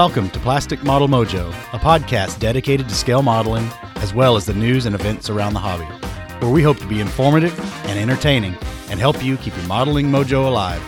Welcome to Plastic Model Mojo, a podcast dedicated to scale modeling as well as the news and events around the hobby, where we hope to be informative and entertaining and help you keep your modeling mojo alive.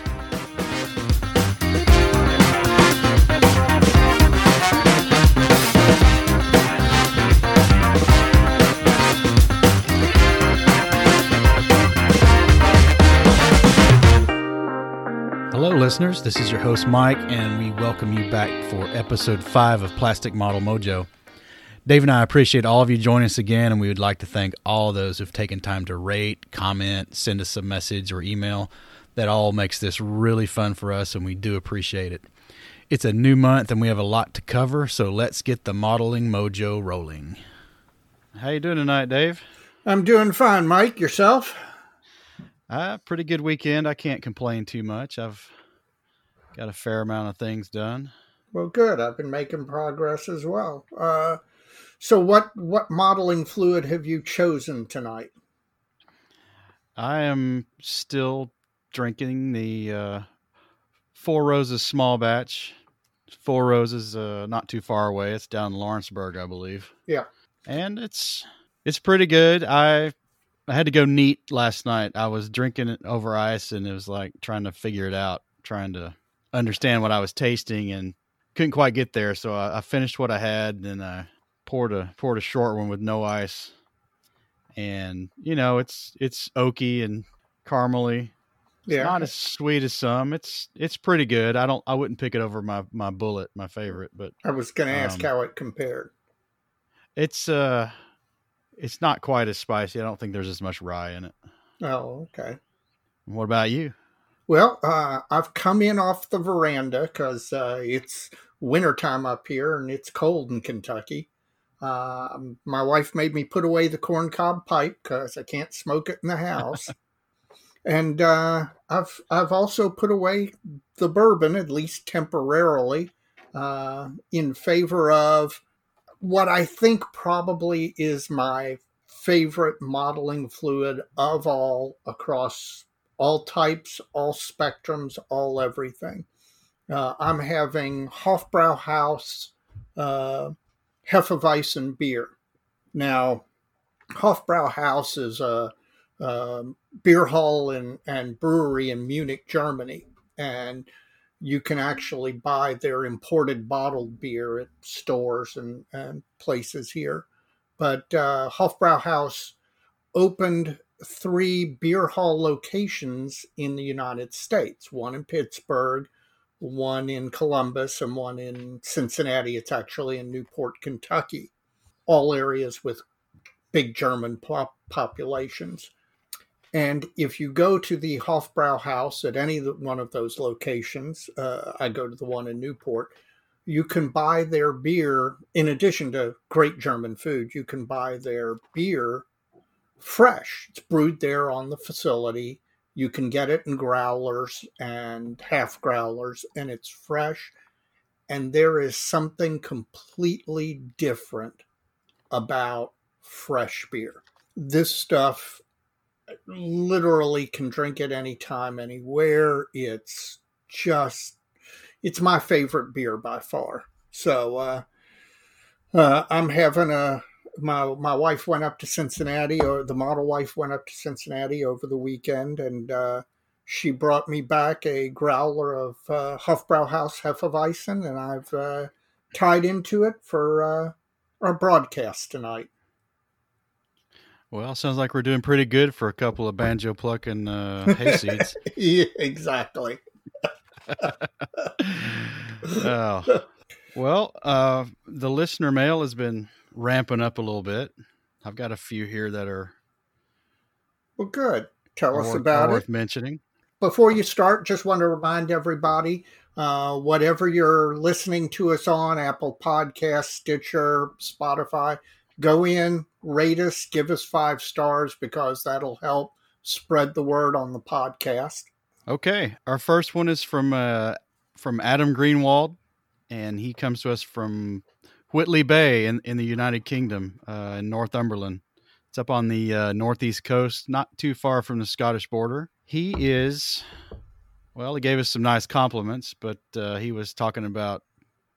Listeners. This is your host, Mike, and we welcome you back for episode five of Plastic Model Mojo. Dave and I appreciate all of you joining us again, and we would like to thank all those who've taken time to rate, comment, send us a message, or email. That all makes this really fun for us, and we do appreciate it. It's a new month, and we have a lot to cover, so let's get the modeling mojo rolling. How you doing tonight, Dave? I'm doing fine, Mike. Yourself? Uh, pretty good weekend. I can't complain too much. I've got a fair amount of things done. Well, good. I've been making progress as well. Uh, so, what what modeling fluid have you chosen tonight? I am still drinking the uh, Four Roses small batch. Four Roses, uh, not too far away. It's down in Lawrenceburg, I believe. Yeah, and it's it's pretty good. I I had to go neat last night. I was drinking it over ice, and it was like trying to figure it out, trying to understand what I was tasting, and couldn't quite get there. So I, I finished what I had, and then I poured a poured a short one with no ice, and you know it's it's oaky and caramely. It's yeah. not as sweet as some. It's it's pretty good. I don't I wouldn't pick it over my my bullet, my favorite, but I was going to ask um, how it compared. it's uh it's not quite as spicy. I don't think there's as much rye in it. Oh, okay. What about you? Well, uh, I've come in off the veranda because uh, it's wintertime up here and it's cold in Kentucky. Uh, my wife made me put away the corncob pipe because I can't smoke it in the house. and uh, I've I've also put away the bourbon, at least temporarily, uh, in favor of what I think probably is my favorite modeling fluid of all across all types, all spectrums, all everything. Uh, I'm having Hofbrauhaus uh, Hefeweizen beer. Now, Hofbrauhaus is a, a beer hall and, and brewery in Munich, Germany. And you can actually buy their imported bottled beer at stores and, and places here. But uh, Hofbrauhaus opened three beer hall locations in the United States one in Pittsburgh, one in Columbus, and one in Cincinnati. It's actually in Newport, Kentucky, all areas with big German pop- populations. And if you go to the Hofbrauhaus at any one of those locations, uh, I go to the one in Newport, you can buy their beer, in addition to great German food, you can buy their beer fresh. It's brewed there on the facility. You can get it in growlers and half growlers, and it's fresh. And there is something completely different about fresh beer. This stuff literally can drink it anytime, anywhere. It's just, it's my favorite beer by far. So, uh, uh, I'm having a, my, my wife went up to Cincinnati, or the model wife went up to Cincinnati over the weekend, and uh, she brought me back a growler of uh, Hofbrauhaus Hefeweizen, and I've uh, tied into it for uh, our broadcast tonight. Well, sounds like we're doing pretty good for a couple of banjo plucking uh, hay seeds. yeah, exactly. oh. Well, uh, the listener mail has been ramping up a little bit. I've got a few here that are Well, good. Tell us worth, about it. worth mentioning. Before you start, just want to remind everybody uh, whatever you're listening to us on Apple Podcasts, Stitcher, Spotify, go in, rate us, give us five stars because that'll help spread the word on the podcast. Okay, our first one is from uh, from Adam Greenwald, and he comes to us from Whitley Bay in, in the United Kingdom, uh, in Northumberland. It's up on the uh, northeast coast, not too far from the Scottish border. He is, well, he gave us some nice compliments, but uh, he was talking about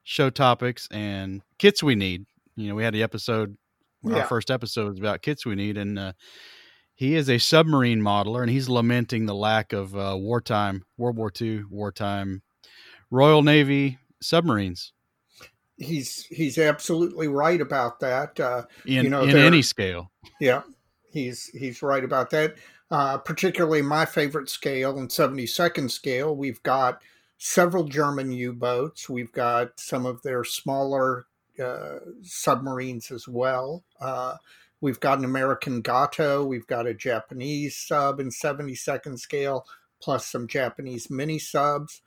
show topics and kits we need. You know, we had the episode, Yeah. our first episode was about kits we need, and uh, he is a submarine modeler, and he's lamenting the lack of uh, wartime, World War II wartime Royal Navy submarines He's he's absolutely right about that. Uh, in You know, in any scale. Yeah, he's he's right about that. Uh, particularly my favorite scale and 72nd scale. We've got several German U-boats. We've got some of their smaller uh, submarines as well. Uh, we've got an American Gato. We've got a Japanese sub in 72nd scale, plus some Japanese mini subs.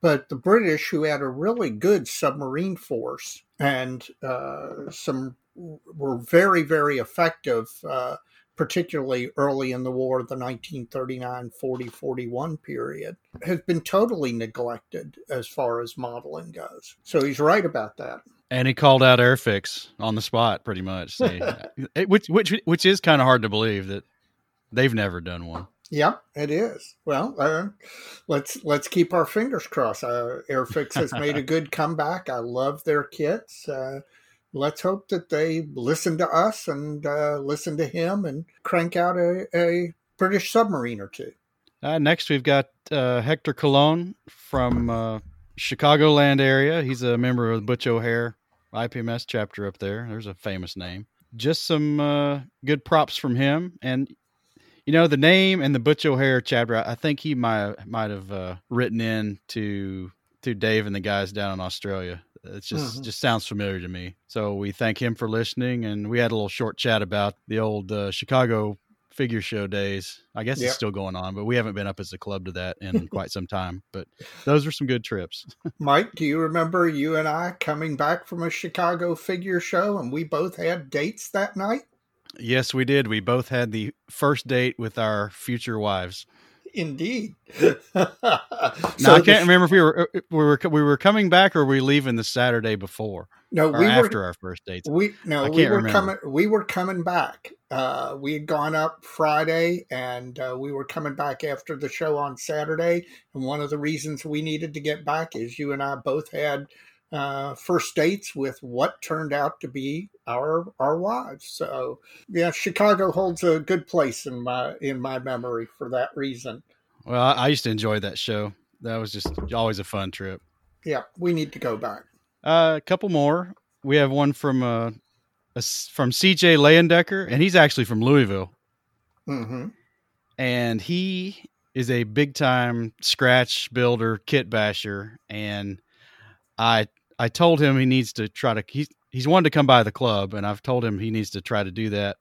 But the British, who had a really good submarine force and uh, some were very, very effective, uh, particularly early in the war, the 1939 40 41 period, has been totally neglected as far as modeling goes. So he's right about that. And he called out Airfix on the spot, pretty much. Which which which is kind of hard to believe that they've never done one. Yep, it is. Well, uh, let's let's keep our fingers crossed. Uh, Airfix has made a good comeback. I love their kits. Uh, let's hope that they listen to us and uh, listen to him and crank out a, a British submarine or two. Uh, next, we've got uh, Hector Colon from uh, Chicagoland area. He's a member of the Butch O'Hare IPMS chapter up there. There's a famous name. Just some uh, good props from him, and you know the name and the Butch O'Hare chapter. I think he might might have uh, written in to to Dave and the guys down in Australia. It's just Mhm. just sounds familiar to me. So we thank him for listening, and we had a little short chat about the old uh, Chicago figure show days. I guess Yep. it's still going on, but we haven't been up as a club to that in quite some time. But those were some good trips. Mike, do you remember you and I coming back from a Chicago figure show and we both had dates that night? Yes, we did. We both had the first date with our future wives. Indeed. now I can't remember if we were we were we were coming back or were we leaving the Saturday before No, we were after our first dates. We no, we were remember. coming. We were coming back. Uh, we had gone up Friday, and uh, we were coming back after the show on Saturday. And one of the reasons we needed to get back is you and I both had uh, first dates with what turned out to be our our wives. So yeah, Chicago holds a good place in my in my memory for that reason. Well, I, used to enjoy that show. That was just always a fun trip. Yeah, we need to go back. Uh, a couple more. We have one from uh, a from CJ Leyendecker, and he's actually from Louisville. Mm-hmm. and he is a big time scratch builder kit basher and i i told him he needs to try to he's he's wanted to come by the club and i've told him he needs to try to do that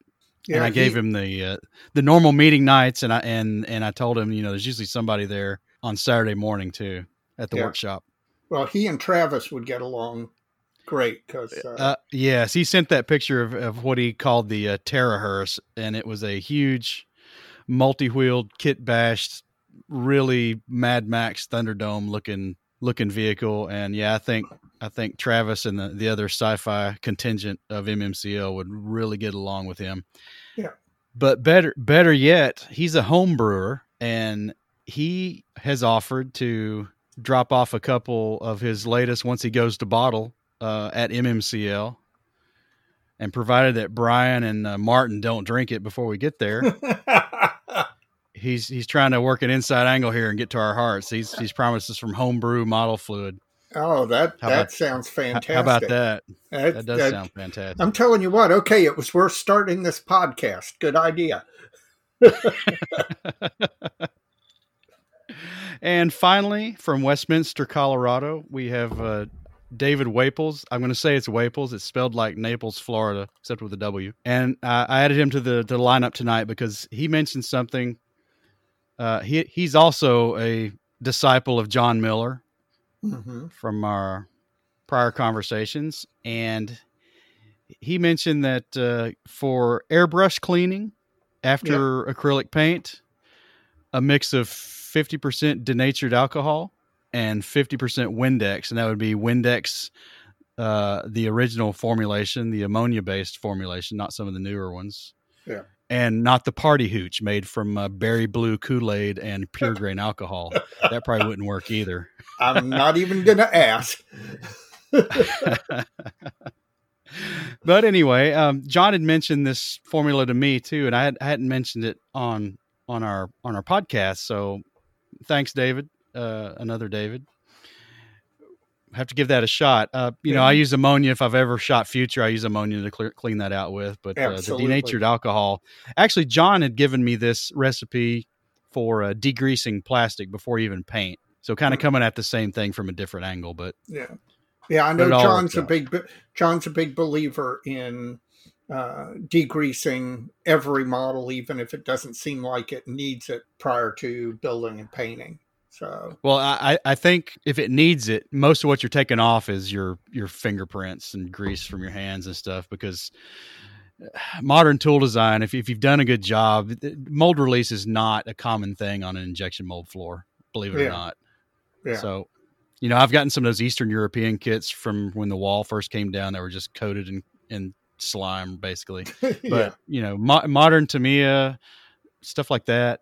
Yeah, and i gave he- him the uh, the normal meeting nights and i and and i told him you know there's usually somebody there on saturday morning too at the Yeah. workshop Well, he and Travis would get along great because Uh, yes, he sent that picture of, of what he called the uh, Terrahurst, and it was a huge, multi-wheeled, kit bashed, really Mad Max Thunderdome looking looking vehicle. And yeah, I think I think Travis and the, the other sci-fi contingent of MMCL would really get along with him. Yeah. But better better yet, he's a home brewer, and he has offered to drop off a couple of his latest once he goes to bottle uh, at MMCL, and provided that Brian and uh, Martin don't drink it before we get there, he's he's trying to work an inside angle here and get to our hearts. He's he's promised us from homebrew model fluid. Oh, that How that about- sounds fantastic. How about that? That- That does that- sound fantastic. I'm telling you what. Okay, it was worth starting this podcast. Good idea. And finally, from Westminster, Colorado, we have uh, David Waples. I'm going to say it's Waples. It's spelled like Naples, Florida, except with a W. And uh, I added him to the, the lineup tonight because he mentioned something. Uh, he he's also a disciple of John Miller hmm from our prior conversations, and he mentioned that uh, for airbrush cleaning after acrylic paint, a mix of 50% denatured alcohol and 50% Windex, and that would be Windex, uh, the original formulation, the ammonia based formulation, not some of the newer ones. Yeah. And not the party hooch made from uh, berry blue Kool Aid and pure grain alcohol. That probably wouldn't work either. I'm not even going to ask. but anyway, um, John had mentioned this formula to me too, and I, had, I hadn't mentioned it on on our on our podcast. So thanks, David. Uh, another David. Have to give that a shot. Uh, you yeah. know, I use ammonia. If I've ever shot future, I use ammonia to clear, clean that out with. But uh, the denatured alcohol. Actually, John had given me this recipe for uh, degreasing plastic before even paint. So kind of mm-hmm. coming at the same thing from a different angle, but yeah, yeah. I know John's a big John's a big believer in uh, degreasing every model, even if it doesn't seem like it needs it prior to building and painting. So, well, I, I think if it needs it, most of what you're taking off is your your fingerprints and grease from your hands and stuff because uh, modern tool design, if, if you've done a good job, mold release is not a common thing on an injection mold floor, believe it yeah. or not. Yeah. So, you know, I've gotten some of those Eastern European kits from when the wall first came down that were just coated in, in slime, basically. But, yeah. you know, mo- modern Tamiya, stuff like that,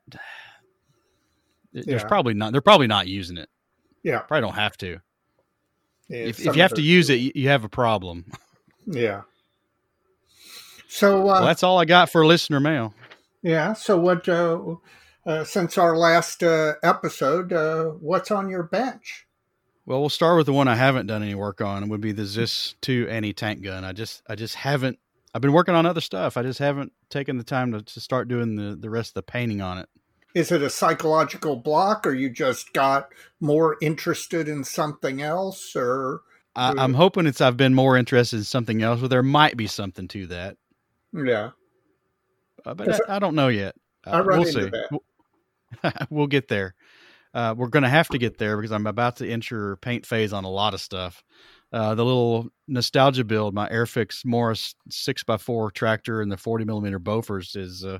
there's yeah. probably not, they're probably not using it. Yeah. Probably don't have to. Yeah, if, if you have to use it, you have a problem. Yeah. So uh, well, that's all I got for listener mail. Yeah. So what? Uh, uh, since our last uh, episode, uh, what's on your bench? Well, we'll start with the one I haven't done any work on. It would be the Zis Two anti tank gun. I just, I just haven't. I've been working on other stuff. I just haven't taken the time to, to start doing the the rest of the painting on it. Is it a psychological block, or you just got more interested in something else, or? I, am hoping it's I've been more interested in something else, but there might be something to that. Yeah. Uh, but I, I, don't know yet. Uh, we'll see. We'll, we'll, get there. Uh, we're going to have to get there because I'm about to enter paint phase on a lot of stuff. Uh, the little nostalgia build, my Airfix Morris 6x4 tractor and the 40 millimeter Bofors is uh,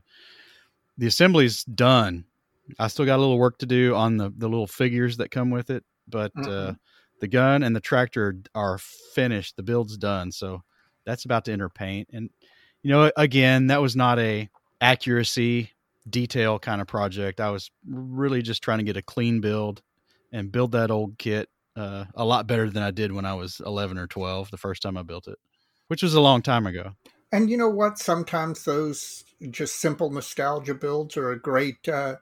the assembly's done. I still got a little work to do on the, the little figures that come with it, but uh, mm-hmm. the gun and the tractor are finished. The build's done. So that's about to enter paint. And you know, again, that was not a accuracy detail kind of project. I was really just trying to get a clean build and build that old kit uh, a lot better than I did when I was 11 or 12 the first time I built it, which was a long time ago. And you know what? Sometimes those just simple nostalgia builds are a great, uh,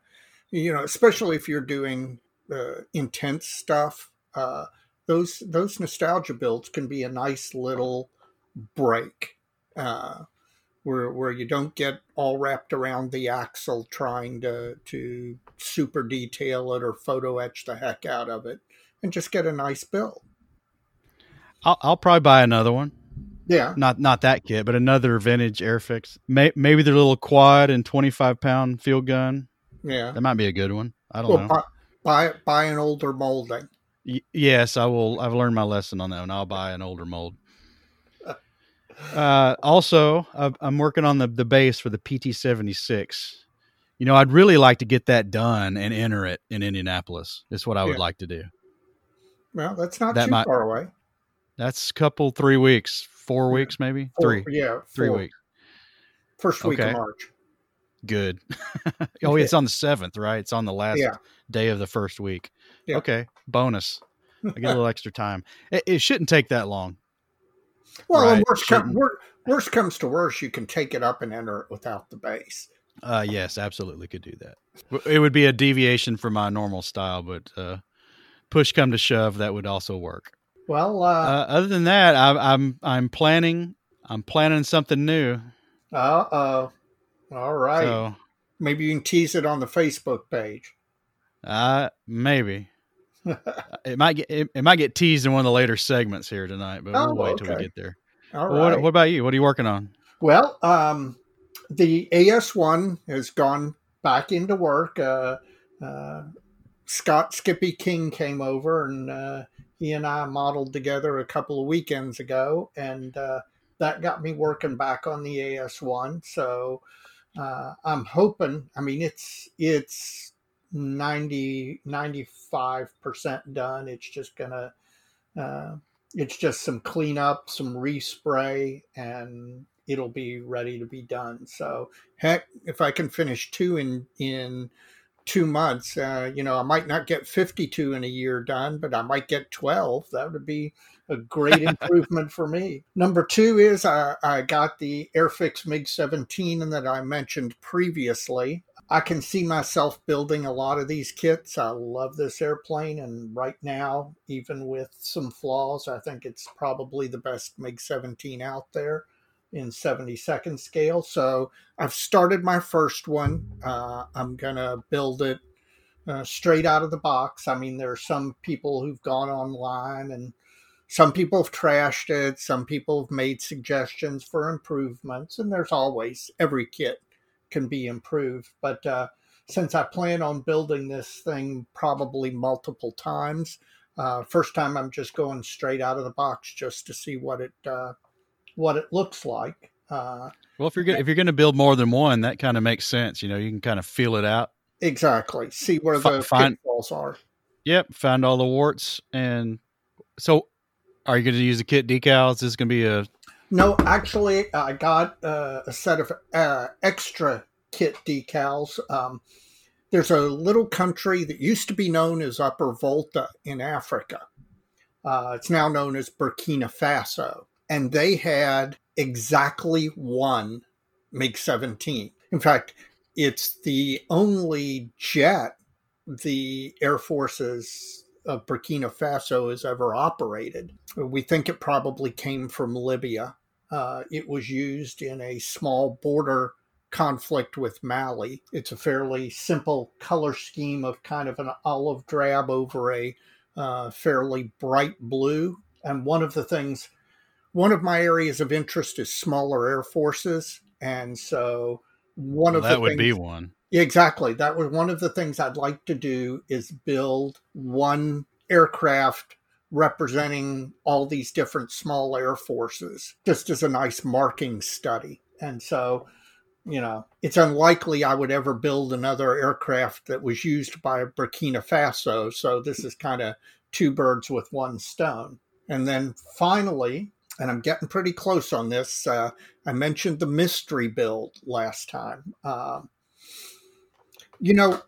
you know, especially if you're doing uh, intense stuff. Uh, those those nostalgia builds can be a nice little break. Uh, where where you don't get all wrapped around the axle trying to to super detail it or photo etch the heck out of it and just get a nice build. I'll, I'll probably buy another one. Yeah, not not that kit, but another vintage Airfix. May, maybe their little quad and twenty five pound field gun. Yeah, that might be a good one. I don't well, know. Buy, buy buy an older molding. Y- yes, I will. I've learned my lesson on that one. I'll buy an older mold. Uh, also, I'm working on the the base for the PT76. You know, I'd really like to get that done and enter it in Indianapolis. Is what I would like to do. Well, that's not that too might, far away. That's a couple, three weeks, four weeks, maybe four, three. Yeah, four. three weeks. First week okay. of March. Good. oh, it's on the seventh, right? It's on the last yeah. day of the first week. Yeah. Okay, bonus. I get a little extra time. It, it shouldn't take that long. Well, right. worst, come, worst, worst comes to worst, you can take it up and enter it without the base. Uh, yes, absolutely could do that. It would be a deviation from my normal style, but uh, push come to shove, that would also work. Well, uh, uh, other than that, I, I'm I'm planning I'm planning something new. Uh oh. All right. So, maybe you can tease it on the Facebook page. Uh maybe. it might get it, it, might get teased in one of the later segments here tonight, but we'll oh, wait okay. till we get there. All well, right. What, what, about you? What are you working on? Well, um, the AS1 has gone back into work. Uh, uh, Scott Skippy King came over and uh, he and I modeled together a couple of weekends ago, and uh, that got me working back on the AS1. So uh, I'm hoping. I mean, it's it's 90 95% done it's just gonna uh, it's just some cleanup some respray and it'll be ready to be done so heck if i can finish two in in two months. Uh, you know, I might not get 52 in a year done, but I might get 12. That would be a great improvement for me. Number two is I, I got the Airfix MiG 17 that I mentioned previously. I can see myself building a lot of these kits. I love this airplane, and right now, even with some flaws, I think it's probably the best MiG 17 out there in 72nd scale. So I've started my first one. Uh, I'm going to build it uh, straight out of the box. I mean, there are some people who've gone online and some people have trashed it. Some people have made suggestions for improvements, and there's always every kit can be improved. But uh, since I plan on building this thing probably multiple times, uh, first time I'm just going straight out of the box just to see what it uh, what it looks like. Uh, well, if you're if you're going to build more than one, that kind of makes sense. You know, you can kind of feel it out. Exactly. See where the find, pitfalls are. Yep. Find all the warts. And so, are you going to use the kit decals? This is going to be a? No, actually, I got uh, a set of uh, extra kit decals. Um, there's a little country that used to be known as Upper Volta in Africa. Uh, it's now known as Burkina Faso and they had exactly one MiG 17. In fact, it's the only jet the Air Forces of Burkina Faso has ever operated. We think it probably came from Libya. Uh, it was used in a small border conflict with Mali. It's a fairly simple color scheme of kind of an olive drab over a uh, fairly bright blue. And one of the things one of my areas of interest is smaller air forces, and so one well, of that would things, be one. Exactly, that was one of the things I'd like to do is build one aircraft representing all these different small air forces, just as a nice marking study. And so, you know, it's unlikely I would ever build another aircraft that was used by Burkina Faso. So this is kind of two birds with one stone. And then finally, and I'm getting pretty close on this. Uh, I mentioned the mystery build last time. Uh, you know,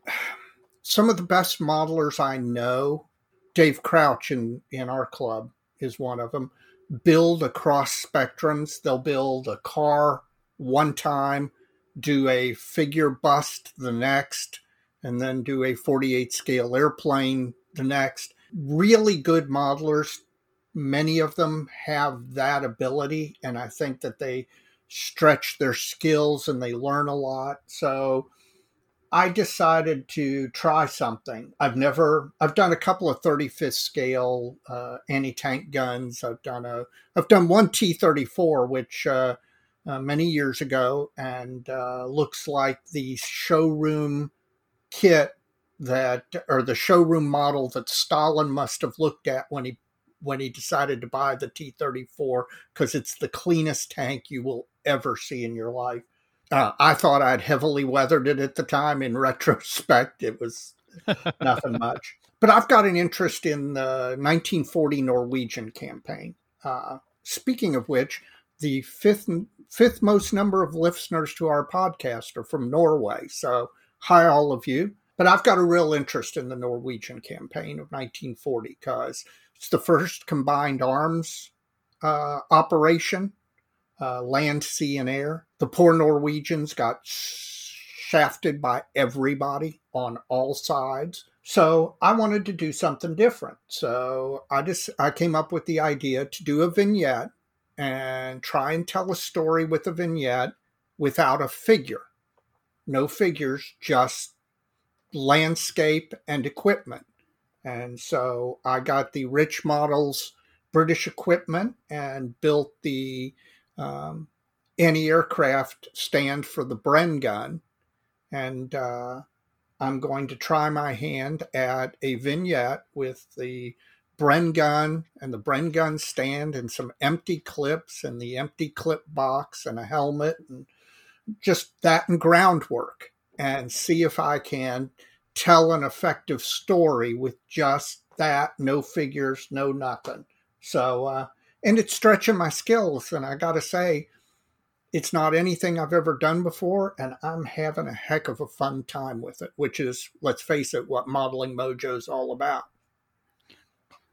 some of the best modelers I know, Dave Crouch in, in our club is one of them, build across spectrums. They'll build a car one time, do a figure bust the next, and then do a 48 scale airplane the next. Really good modelers many of them have that ability, and I think that they stretch their skills and they learn a lot. So I decided to try something. I've never, I've done a couple of 35th scale uh, anti tank guns. I've done a, I've done one T 34, which uh, uh, many years ago, and uh, looks like the showroom kit that, or the showroom model that Stalin must have looked at when he when he decided to buy the T 34 because it's the cleanest tank you will ever see in your life. Uh, I thought I'd heavily weathered it at the time. In retrospect, it was nothing much. But I've got an interest in the 1940 Norwegian campaign. Uh, speaking of which, the fifth fifth most number of listeners to our podcast are from Norway. So hi, all of you. But I've got a real interest in the Norwegian campaign of 1940 because it's the first combined arms uh, operation, uh, land, sea, and air. The poor Norwegians got shafted by everybody on all sides. So I wanted to do something different. So I just I came up with the idea to do a vignette and try and tell a story with a vignette without a figure. No figures, just landscape and equipment. And so I got the Riich Models British equipment and built the um, anti aircraft stand for the Bren gun. And uh, I'm going to try my hand at a vignette with the Bren gun and the Bren gun stand and some empty clips and the empty clip box and a helmet and just that and groundwork and see if I can tell an effective story with just that, no figures, no nothing. So, uh, and it's stretching my skills. And I got to say, It's not anything I've ever done before, and I'm having a heck of a fun time with it, which is, let's face it, what Modeling Mojo is all about.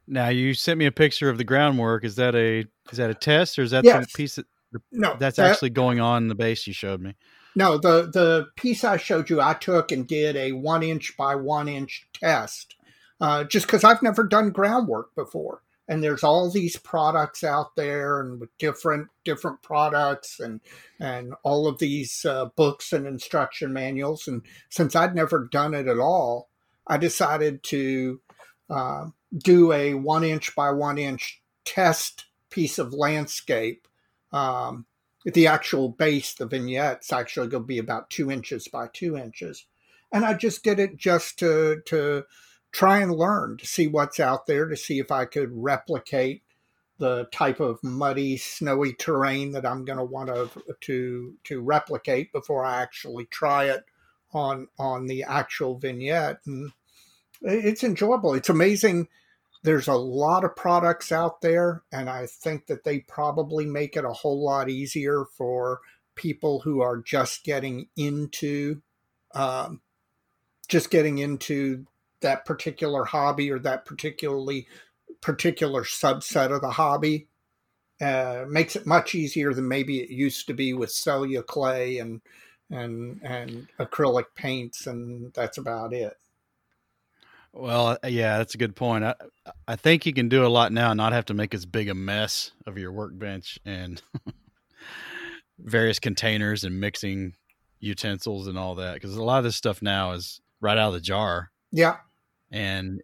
Now you sent me a picture of the groundwork. Is that a is that a test or is that Yes. some piece that, No, that's that- actually going on in the base you showed me? No, the the piece I showed you, I took and did a one inch by one inch test, uh, just because I've never done groundwork before, and there's all these products out there, and with different different products, and and all of these uh, books and instruction manuals, and since I'd never done it at all, I decided to uh, do a one inch by one inch test piece of landscape. Um, the actual base, the vignettes actually going to be about two inches by two inches. And I just did it just to, to try and learn, to see what's out there, to see if I could replicate the type of muddy, snowy terrain that I'm going to want to, to, to replicate before I actually try it on, on the actual vignette. And it's enjoyable. It's amazing there's a lot of products out there, and I think that they probably make it a whole lot easier for people who are just getting into, um, just getting into that particular hobby or that particularly particular subset of the hobby. Uh, makes it much easier than maybe it used to be with cellular clay and and and acrylic paints, and that's about it. Well, uh, yeah, that's a good point. I I think you can do a lot now and not have to make as big a mess of your workbench and various containers and mixing utensils and all that because a lot of this stuff now is right out of the jar. Yeah, And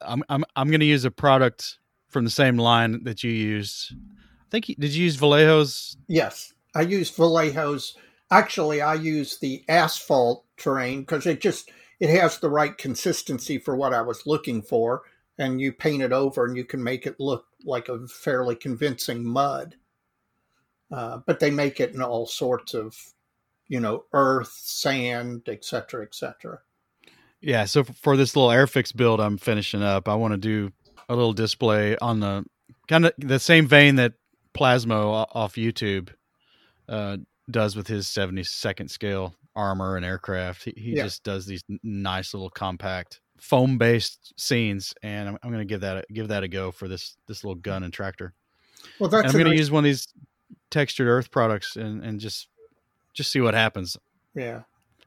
I'm I'm I'm going to use a product from the same line that you used. I think you, did you use Vallejo's? Yes, I use Vallejo's. Actually, I use the asphalt terrain because it just it has the right consistency for what I was looking for, and you paint it over and you can make it look like a fairly convincing mud. Uh, but they make it in all sorts of, you know, earth, sand, etc., etc. Yeah. So for this little Airfix build I'm finishing up, I want to do a little display on the kind of the same vein that Plasmo off YouTube uh, does with his 72nd scale armor and aircraft. He, he Yeah. just does these nice little compact foam based scenes, and I'm, I'm going to give that a, give that a go for this this little mm. gun and tractor. Well, And I'm a going to use one of these textured earth products and and just just see what happens. yeah.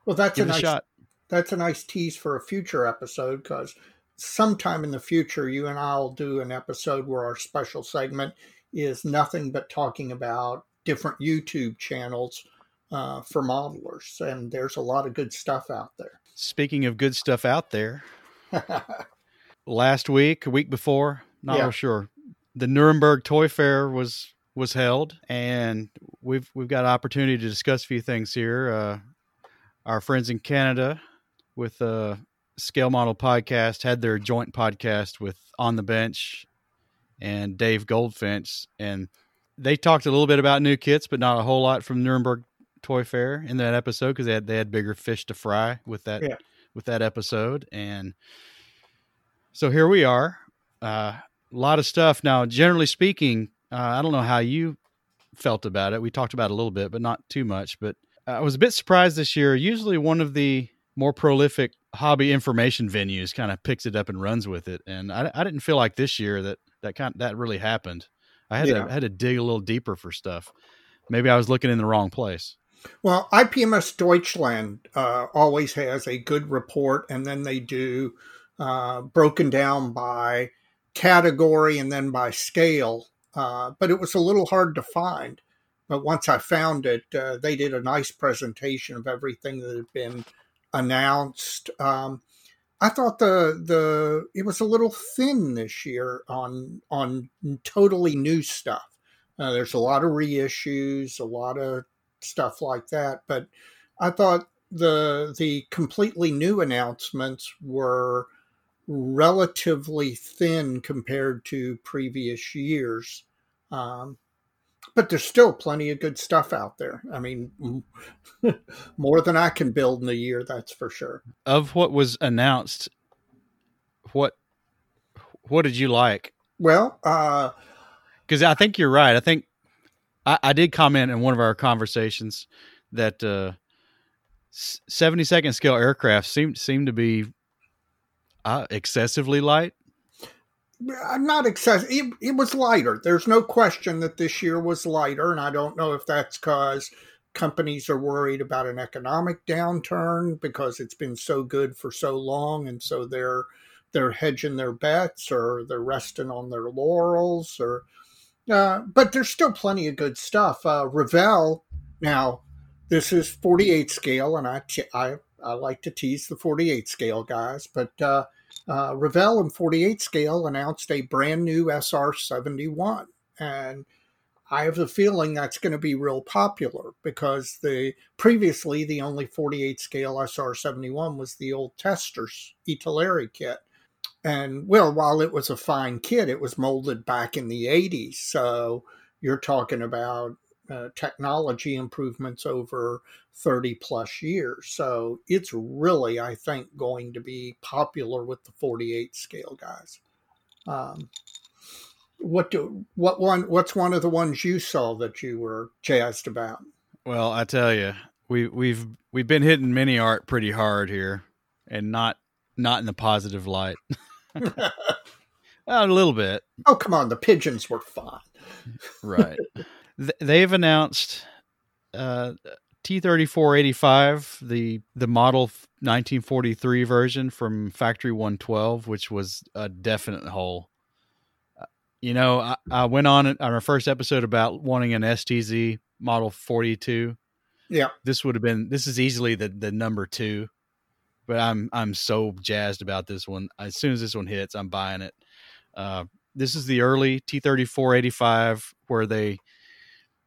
Well, that's Give a a nice shot. that's a nice tease for a future episode because sometime in the future you and i'll do an episode where our special segment is nothing but talking about different youtube channels uh, for modelers and there's a lot of good stuff out there. Speaking of good stuff out there, last week, a week before, not Yeah. real sure. The Nuremberg Toy Fair was was held, and we've we've got opportunity to discuss a few things here. Uh, our friends in Canada with uh, Scale Model Podcast had their joint podcast with On the Bench and Dave Goldfinch, and they talked a little bit about new kits, but not a whole lot from Nuremberg Toy Fair in that episode because they had they had bigger fish to fry with that Yeah. with that episode, and so here we are. Uh, a lot of stuff now. Generally speaking, uh, I don't know how you felt about it. We talked about it a little bit, but not too much. But I was a bit surprised this year. Usually, one of the more prolific hobby information venues kind of picks it up and runs with it, and I, I didn't feel like this year that that kind that really happened. I had Yeah. to had to dig a little deeper for stuff. Maybe I was looking in the wrong place. Well ipms deutschland uh, always has a good report and then they do uh, broken down by category and then by scale. Uh, but it was a little hard to find. But once i found it uh, they did a nice presentation of everything that had been announced. Um, i thought the the it was a little thin this year on on totally new stuff. Uh, there's a lot of reissues a lot of stuff like that but i thought the the completely new announcements were relatively thin compared to previous years um, but there's still plenty of good stuff out there i mean more than i can build in a year that's for sure Of what was announced, what what did you like? well uh, Because I think you're right. I think I, I did comment in one of our conversations that uh, 72nd scale aircraft seemed seemed to be uh, excessively light. Uh, not excessive. It, it was lighter. There's no question that this year was lighter, and I don't know if that's because companies are worried about an economic downturn because it's been so good for so long, and so they're they're hedging their bets or they're resting on their laurels or uh, but there's still plenty of good stuff. Uh, Revell, now this is 48 scale, and I, I, I like to tease the 48 scale guys, but uh, uh, Revell in 48 scale announced a brand new SR 71, and I have a feeling that's going to be real popular because the previously the only 48 scale SR 71 was the old Testors Italeri kit. And well, while it was a fine kit, it was molded back in the 80s. So you're talking about uh, technology improvements over 30 plus years. So it's really, I think, going to be popular with the 48 scale guys. Um, what do what one what's one of the ones you saw that you were jazzed about? Well, I tell you, we we've we've been hitting MiniArt pretty hard here, and not not in the positive light. a little bit. Oh, come on. The pigeons were fine. right. They've announced uh, T3485, the the model 1943 version from Factory 112, which was a definite hole. Uh, you know, I, I went on on our first episode about wanting an STZ model 42. Yeah. This would have been this is easily the the number 2 but I'm I'm so jazzed about this one. As soon as this one hits, I'm buying it. Uh, this is the early T3485 where they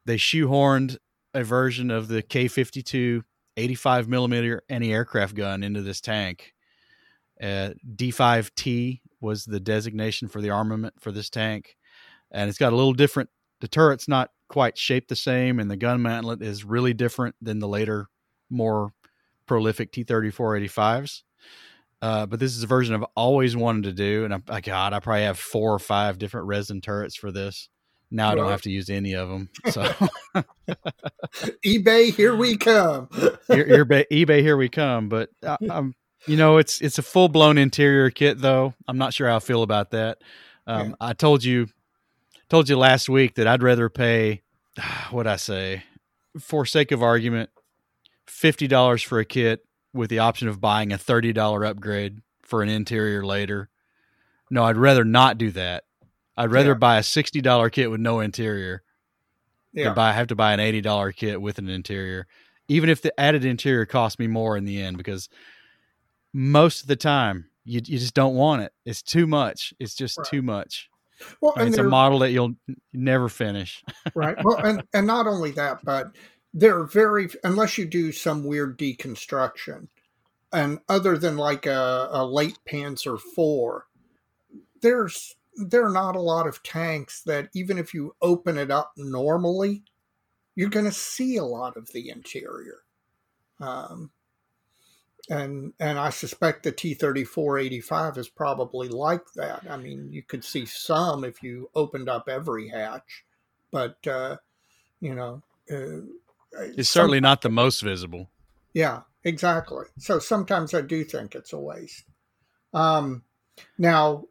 they shoehorned a version of the K52 85 millimeter anti-aircraft gun into this tank. Uh, D5T was the designation for the armament for this tank, and it's got a little different. The turret's not quite shaped the same, and the gun mantlet is really different than the later, more prolific T3485s. Uh, but this is a version I've always wanted to do, and I, God, I probably have four or five different resin turrets for this. Now I don't have to use any of them. So eBay, here we come. here, here, eBay, here we come. But I, I'm, you know, it's it's a full blown interior kit, though. I'm not sure how I feel about that. Um, yeah. I told you, told you last week that I'd rather pay. What I say, for sake of argument, fifty dollars for a kit with the option of buying a thirty dollar upgrade for an interior later. No, I'd rather not do that. I'd rather yeah. buy a sixty dollar kit with no interior yeah. than buy I have to buy an eighty dollar kit with an interior, even if the added interior costs me more in the end because most of the time you you just don't want it. It's too much. It's just right. too much. Well, and, and it's a model that you'll never finish. right. Well, and and not only that, but they're very unless you do some weird deconstruction and other than like a, a late panzer IV, there's there are not a lot of tanks that even if you open it up normally you're going to see a lot of the interior um, and and I suspect the T thirty four eighty five is probably like that. I mean, you could see some if you opened up every hatch, but uh, you know, uh, it's certainly not the most visible. Yeah, exactly. So sometimes I do think it's a waste. Um, now,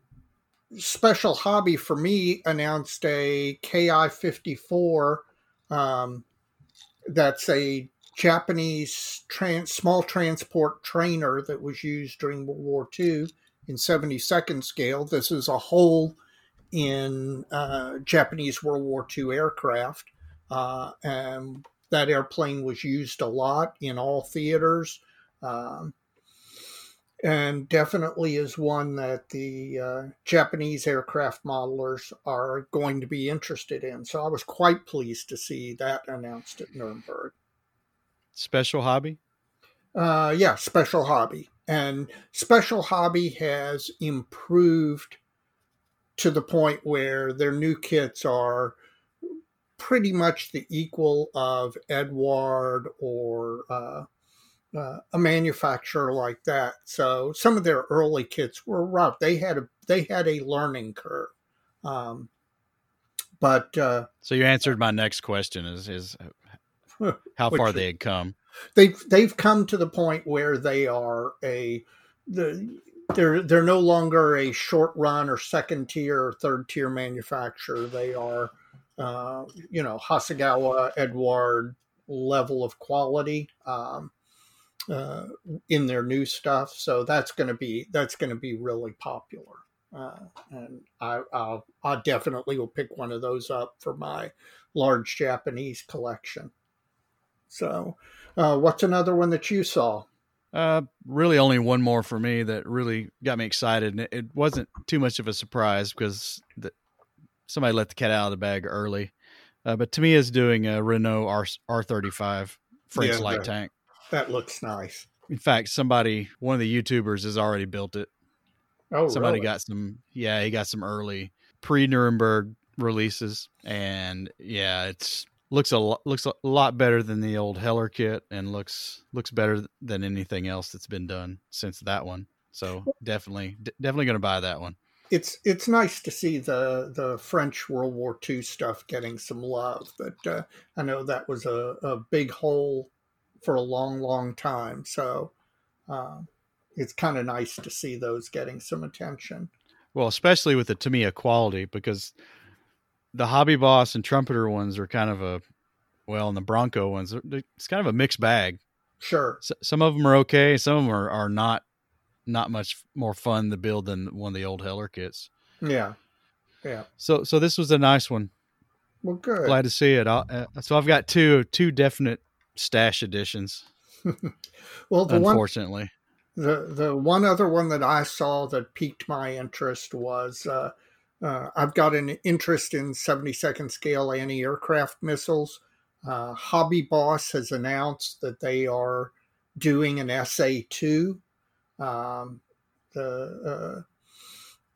Special Hobby for me announced a KI 54. Um, that's a Japanese trans, small transport trainer that was used during World War II in 72nd scale. This is a hole in uh, Japanese World War II aircraft. Uh, and that airplane was used a lot in all theaters. Um, and definitely is one that the uh, Japanese aircraft modelers are going to be interested in. So I was quite pleased to see that announced at Nuremberg. Special hobby? Uh, yeah, special hobby. And special hobby has improved to the point where their new kits are pretty much the equal of Eduard or uh, uh, a manufacturer like that. So some of their early kits were rough. They had a they had a learning curve, um, But uh, so you answered my next question: is is how far they had come? They've they've come to the point where they are a the they're they're no longer a short run or second tier or third tier manufacturer. They are, uh, you know, Hasegawa Eduard level of quality um, uh, in their new stuff. So that's going to be that's going to be really popular. Uh, and I I'll, I definitely will pick one of those up for my large Japanese collection. So, uh, what's another one that you saw? Uh, really, only one more for me that really got me excited, and it, it wasn't too much of a surprise because the, somebody let the cat out of the bag early. Uh, but Tamiya, is doing a Renault R R thirty five French yeah, light that, tank. That looks nice. In fact, somebody, one of the YouTubers, has already built it. Oh, somebody really? got some. Yeah, he got some early pre Nuremberg releases, and yeah, it's looks a lo- looks a lot better than the old Heller kit, and looks looks better than anything else that's been done since that one. So definitely, d- definitely going to buy that one. It's it's nice to see the the French World War II stuff getting some love, but uh, I know that was a, a big hole for a long, long time. So uh, it's kind of nice to see those getting some attention. Well, especially with the Tamiya quality, because the hobby boss and trumpeter ones are kind of a well, and the Bronco ones, it's kind of a mixed bag. Sure. So, some of them are okay. Some of them are, are not not much more fun to build than one of the old Heller kits. Yeah. Yeah. So so this was a nice one. Well, good. Glad to see it. Uh, so I've got two two definite stash editions. well, the unfortunately, one, the the one other one that I saw that piqued my interest was uh, uh, I've got an interest in 72nd scale anti aircraft missiles. Uh, Hobby Boss has announced that they are doing an SA 2, um, the, uh,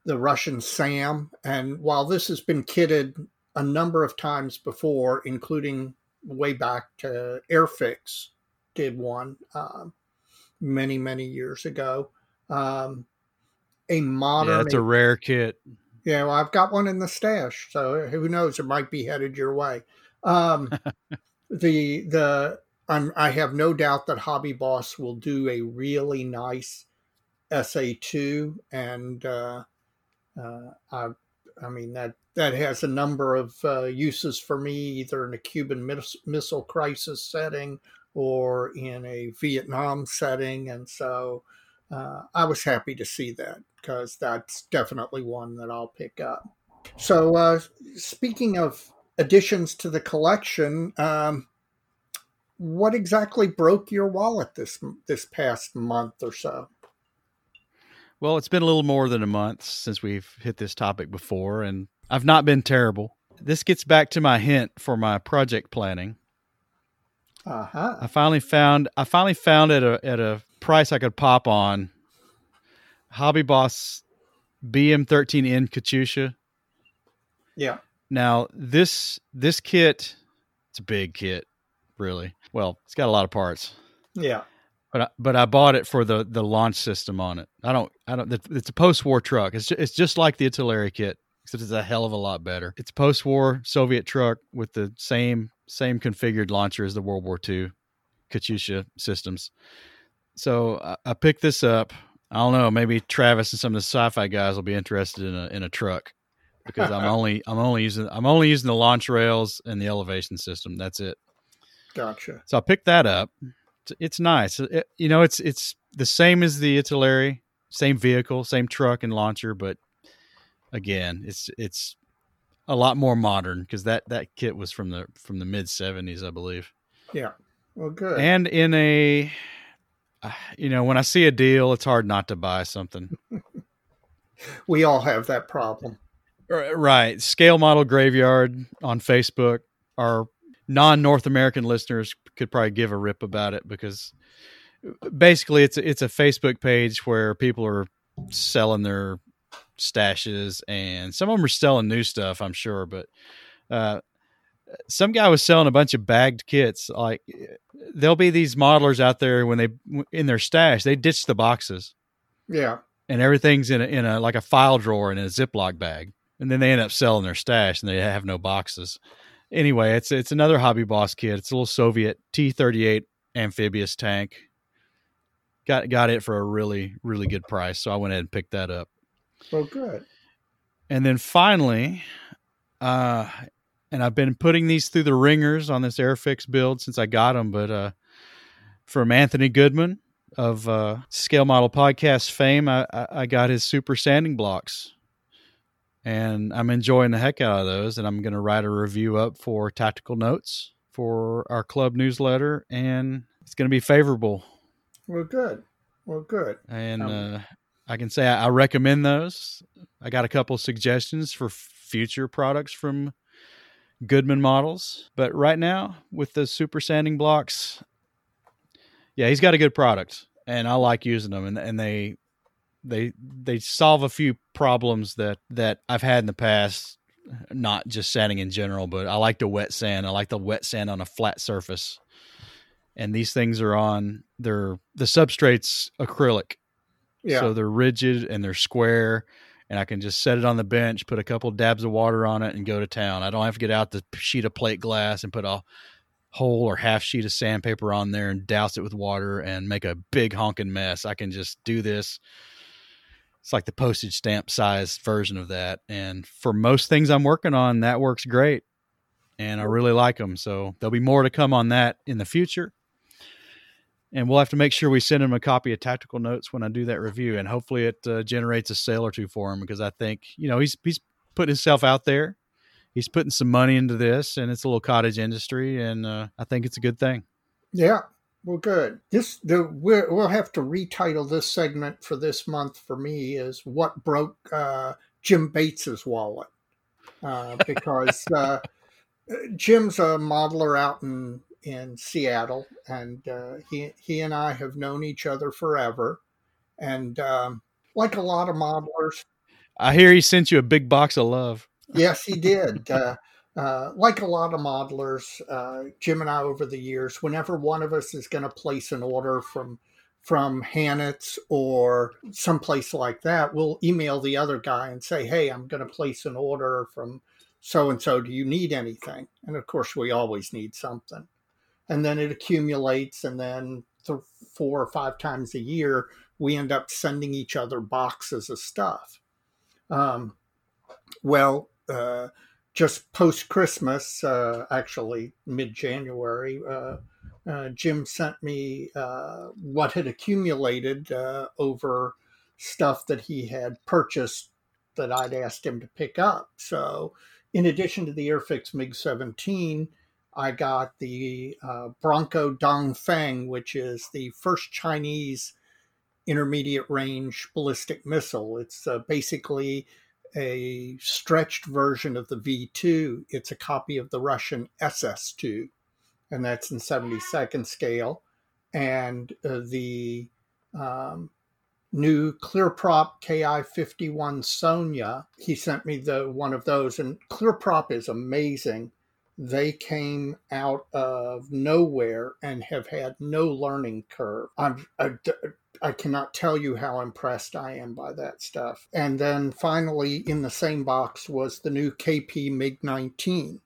the Russian SAM. And while this has been kitted a number of times before, including way back to Airfix, did one um, many, many years ago. Um, a modern. Yeah, it's a rare kit. Yeah, well, I've got one in the stash, so who knows? It might be headed your way. Um, the the I'm, I have no doubt that Hobby Boss will do a really nice SA two, and uh, uh, I I mean that that has a number of uh, uses for me, either in a Cuban miss- missile crisis setting or in a Vietnam setting, and so uh, I was happy to see that because that's definitely one that I'll pick up. So, speaking of additions to the collection, um, what exactly broke your wallet this this past month or so? Well, it's been a little more than a month since we've hit this topic before, and I've not been terrible. This gets back to my hint for my project planning. Uh-huh. I finally found I finally found at a at a price I could pop on Hobby Boss BM13N Katyusha. Yeah. Now this this kit, it's a big kit, really. Well, it's got a lot of parts. Yeah. But I, but I bought it for the the launch system on it. I don't I don't. It's a post war truck. It's just, it's just like the Italeri kit, except it's a hell of a lot better. It's post war Soviet truck with the same same configured launcher as the World War II Katyusha systems. So I, I picked this up. I don't know. Maybe Travis and some of the sci-fi guys will be interested in a in a truck because I'm only I'm only using I'm only using the launch rails and the elevation system. That's it. Gotcha. So I picked that up. It's, nice. Uh, it, you know, it's it's the same as the Italeri, same vehicle, same truck and launcher, but again, it's it's a lot more modern because that that kit was from the from the mid '70s, I believe. Yeah. Well, good. And in a, uh, you know, when I see a deal, it's hard not to buy something. we all have that problem. Right. Scale Model Graveyard on Facebook. Our non North American listeners could probably give a rip about it because basically it's a, it's a Facebook page where people are selling their stashes and some of them are selling new stuff, I'm sure, but uh, some guy was selling a bunch of bagged kits. Like there'll be these modelers out there when they in their stash, they ditch the boxes. Yeah. And everything's in a, in a like a file drawer in a Ziploc bag and then they end up selling their stash and they have no boxes. Anyway, it's it's another Hobby Boss kit. It's a little Soviet T thirty eight amphibious tank. Got got it for a really really good price, so I went ahead and picked that up. Well, good. And then finally, uh, and I've been putting these through the ringers on this Airfix build since I got them, but uh, from Anthony Goodman of uh, Scale Model Podcast fame, I, I got his super sanding blocks and I'm enjoying the heck out of those. And I'm going to write a review up for Tactical Notes for our club newsletter, and it's going to be favorable. Well, good. Well, good. And um, uh, I can say I, I, recommend those. I got a couple suggestions for future products from Goodman models, but right now with the super sanding blocks, yeah, he's got a good product, and I like using them, and and they they they solve a few problems that that I've had in the past. Not just sanding in general, but I like the wet sand. I like the wet sand on a flat surface. And these things are on they're the substrate's acrylic, yeah. so they're rigid and they're square. And I can just set it on the bench, put a couple dabs of water on it, and go to town. I don't have to get out the sheet of plate glass and put a whole or half sheet of sandpaper on there and douse it with water and make a big honking mess. I can just do this it's like the postage stamp size version of that. And for most things I'm working on, that works great. And I really like them. So there'll be more to come on that in the future. And we'll have to make sure we send him a copy of Tactical Notes when I do that review. And hopefully it uh, generates a sale or two for him because I think, you know, he's, he's put himself out there. He's putting some money into this and it's a little cottage industry. And uh, I think it's a good thing. Yeah. Well, good. This the we will have to retitle this segment for this month for me is what broke uh, Jim Bates's wallet uh, because uh, Jim's a modeler out in in Seattle, and uh, he he and I have known each other forever, and um, like a lot of modelers, I hear he sent you a big box of love. yes, he did. Uh, like a lot of modelers, uh, Jim and I over the years, whenever one of us is going to place an order from from Hannants or someplace like that, we'll email the other guy and say, "Hey, I'm going to place an order from so and so. Do you need anything?" And of course, we always need something. And then it accumulates, and then th- four or five times a year, we end up sending each other boxes of stuff. Um, well. Uh, just post Christmas, uh, actually mid January, uh, uh, Jim sent me uh, what had accumulated uh, over stuff that he had purchased that I'd asked him to pick up. So, in addition to the Airfix MiG 17, I got the Bronco Dongfeng, which is the first Chinese intermediate range ballistic missile. It's basically a stretched version of the V2. It's a copy of the Russian SS2, and that's in 72nd scale. And uh, the um, new ClearProp KI51 Sonia, he sent me the one of those, and ClearProp is amazing. They came out of nowhere and have had no learning curve. I'm, I, I cannot tell you how impressed I am by that stuff. And then finally, in the same box was the new KP MiG 19.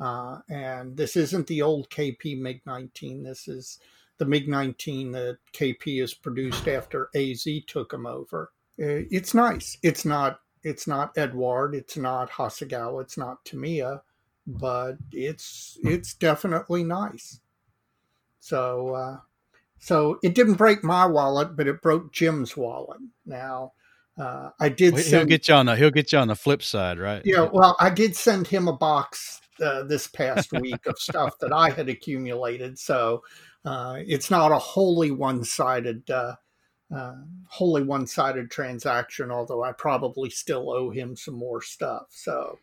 Uh, and this isn't the old KP MiG 19. This is the MiG 19 that KP has produced after AZ took them over. Uh, it's nice. It's not. It's not Eduard. It's not Hasegawa. It's not Tamiya, but it's it's definitely nice. So uh, so it didn't break my wallet, but it broke Jim's wallet. Now, uh, I did. Well, send, he'll get you on the he'll get you on the flip side, right? Yeah. Well, I did send him a box uh, this past week of stuff that I had accumulated. So uh, it's not a wholly one sided. Uh, uh, wholly one-sided transaction although i probably still owe him some more stuff so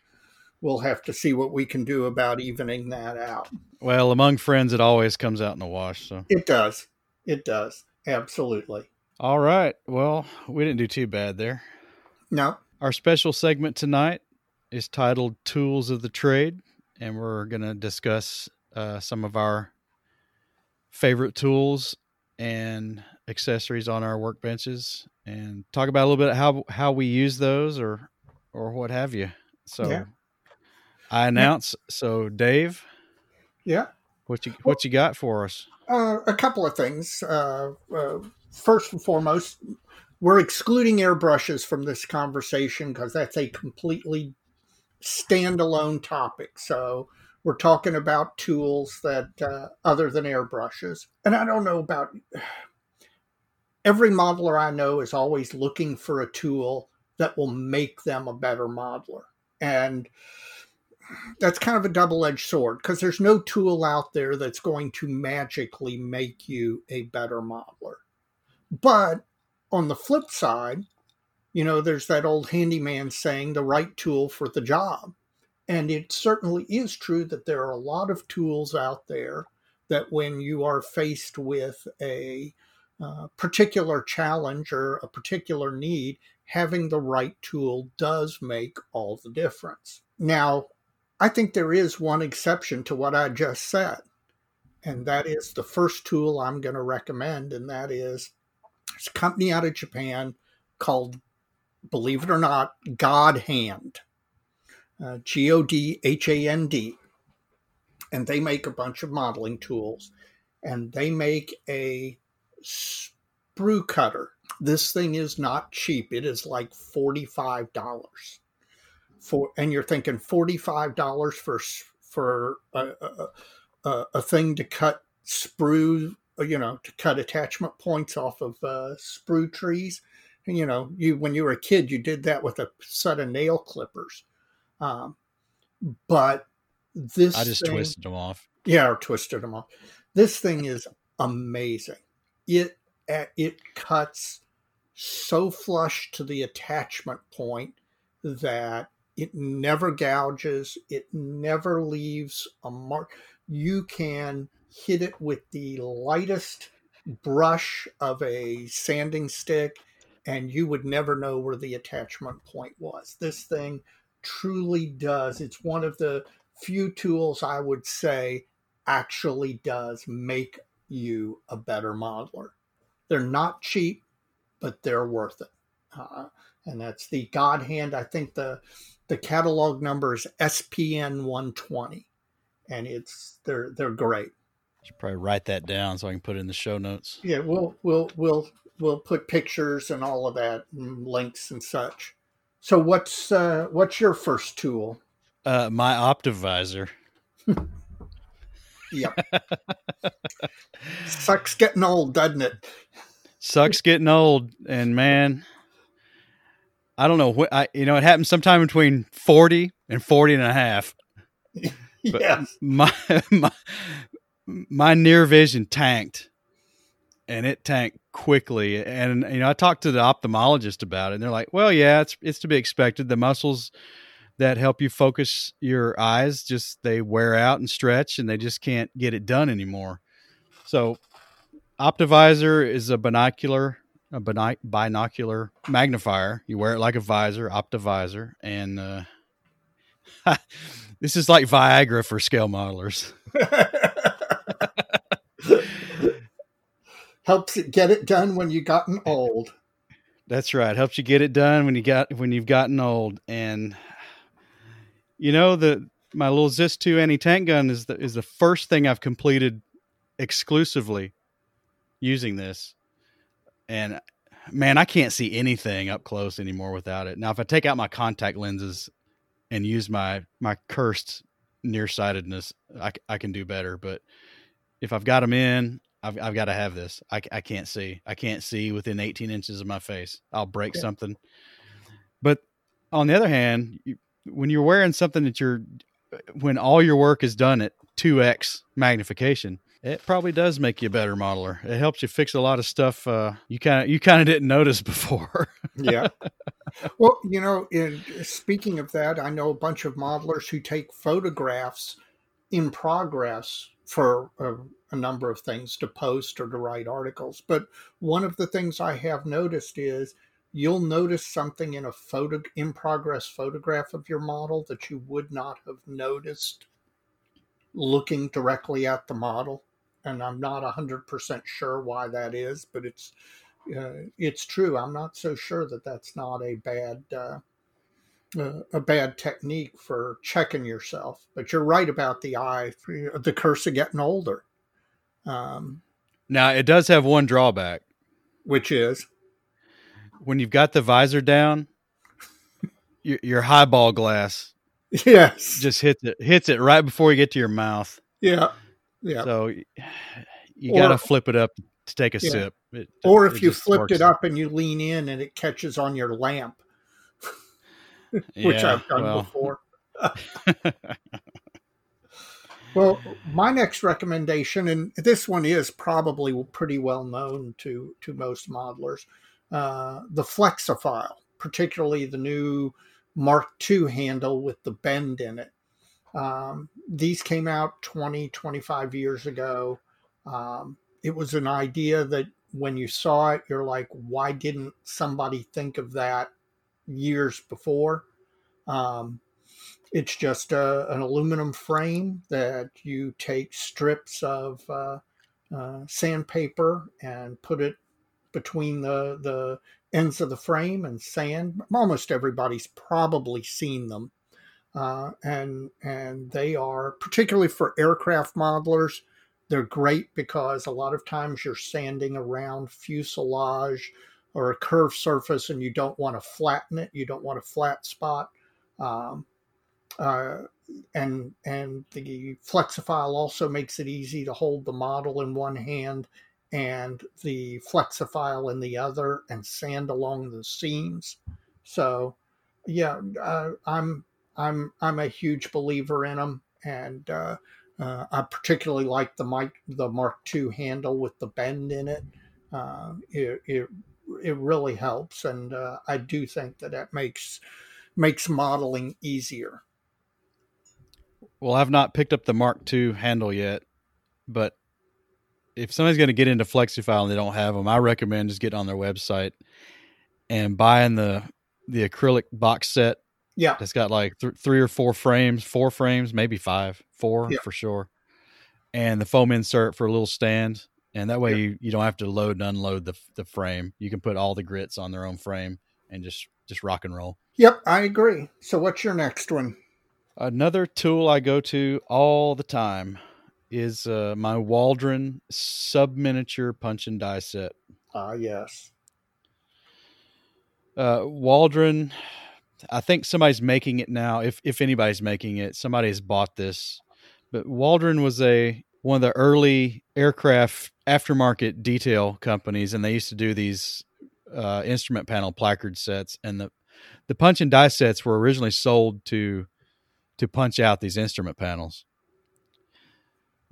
we'll have to see what we can do about evening that out well among friends it always comes out in the wash so it does it does. Absolutely. All right. Well, we didn't do too bad there. No. Our special segment tonight is titled Tools of the Trade, and we're going to discuss uh, some of our favorite tools and accessories on our workbenches and talk about a little bit how how we use those or or what have you. So Yeah. I announce. So Dave, Yeah. what you what you got for us? Uh, a couple of things. Uh, uh, first and foremost, we're excluding airbrushes from this conversation because that's a completely standalone topic. So we're talking about tools that uh, other than airbrushes. And I don't know about every modeler I know is always looking for a tool that will make them a better modeler. And that's kind of a double edged sword because there's no tool out there that's going to magically make you a better modeler. But on the flip side, you know, there's that old handyman saying the right tool for the job. And it certainly is true that there are a lot of tools out there that when you are faced with a uh, particular challenge or a particular need, having the right tool does make all the difference. Now, I think there is one exception to what I just said, and that is the first tool I'm going to recommend, and that is it's a company out of Japan called, believe it or not, God Hand, uh, G O D H A N D, and they make a bunch of modeling tools, and they make a sprue cutter. This thing is not cheap. It is like forty-five dollars for, and you're thinking forty-five dollars for for a, a, a, thing to cut sprue, you know, to cut attachment points off of uh, sprue trees. And, you know, you when you were a kid, you did that with a set of nail clippers. Um, but this I just thing, twisted them off. yeah, or twisted them off. This thing is amazing. It it cuts so flush to the attachment point that it never gouges. It never leaves a mark. You can hit it with the lightest brush of a sanding stick, and you would never know where the attachment point was. This thing truly does. It's one of the few tools I would say actually does make you a better modeler. They're not cheap, but they're worth it. Uh, and that's the God Hand. I think the the catalog number is SPN 120, and it's they're they're great. Should probably write that down so I can put it in the show notes. Yeah, we'll we'll we'll we'll put pictures and all of that, and links and such. So what's uh, what's your first tool? Uh, my Optivisor. Yep. Sucks getting old, doesn't it? Sucks getting old, and man, I don't know what I. You know, it happens sometime between forty and 40 and a half. But yes. my my my near vision tanked, and it tanked quickly. And you know, I talked to the ophthalmologist about it, and they're like, "Well, yeah, it's it's to be expected. The muscles that help you focus your eyes just they wear out and stretch, and they just can't get it done anymore." So, Optivisor is a binocular a binocular magnifier. You wear it like a visor, Optivisor, and uh, this is like Viagra for scale modelers. Helps it get it done when you've gotten old. That's right. Helps you get it done when you got when you've gotten old. And you know the my little Zis two anti tank gun is the is the first thing I've completed exclusively using this. And man, I can't see anything up close anymore without it. Now, if I take out my contact lenses and use my my cursed nearsightedness, I, I can do better. But if I've got them in, I've, I've got to have this. I, I can't see. I can't see within 18 inches of my face. I'll break Yeah. something. But on the other hand, you, when you're wearing something that you're, when all your work is done at 2x magnification, it probably does make you a better modeler. It helps you fix a lot of stuff uh, you kind of you kind of didn't notice before. Yeah. well, you know, in, speaking of that, I know a bunch of modelers who take photographs in progress for a, a number of things to post or to write articles. But one of the things I have noticed is you'll notice something in a photo in progress photograph of your model that you would not have noticed looking directly at the model and i'm not 100% sure why that is but it's uh, it's true i'm not so sure that that's not a bad uh, a, a bad technique for checking yourself. But you're right about the eye, the curse of getting older. Um, now it does have one drawback, which is when you've got the visor down, your, your highball glass, yes, just hits it hits it right before you get to your mouth. Yeah, yeah. So you got to flip it up to take a yeah. sip. It, or if you flipped it up and you lean in and it catches on your lamp, which yeah, I've done well. before. well, my next recommendation, and this one is probably pretty well known to to most modelers, uh, the Flexifile, particularly the new Mark II handle with the bend in it. Um, these came out 20, 25 years ago. Um, it was an idea that when you saw it, you're like, why didn't somebody think of that years before? Um, it's just a, an aluminum frame that you take strips of uh, uh, sandpaper and put it between the, the ends of the frame and sand. Almost everybody's probably seen them. Uh, and and they are particularly for aircraft modelers they're great because a lot of times you're sanding around fuselage or a curved surface and you don't want to flatten it. You don't want a flat spot. Um, uh, and and the Flexifile also makes it easy to hold the model in one hand and the Flexifile in the other and sand along the seams. So, yeah, uh, I'm I'm I'm a huge believer in them, and uh, uh, I particularly like the Mike the Mark II handle with the bend in it. Uh, it, it it really helps, and uh, I do think that that makes makes modeling easier. Well, I've not picked up the Mark II handle yet, but if somebody's going to get into Flexifile and they don't have them, I recommend just getting on their website and buying the the acrylic box set yeah. It's got like th- three or four frames, four frames, maybe five, four yeah. for sure. And the foam insert for a little stand. And that way yeah. you, you don't have to load and unload the, the frame. You can put all the grits on their own frame and just, just rock and roll. Yep, I agree. So what's your next one? Another tool I go to all the time is uh, my Waldron sub miniature punch and die set. Ah, uh, yes. Uh, Waldron I think somebody's making it now. If if anybody's making it, somebody has bought this. But Waldron was a one of the early aircraft aftermarket detail companies, and they used to do these uh, instrument panel placard sets. And the the punch and die sets were originally sold to to punch out these instrument panels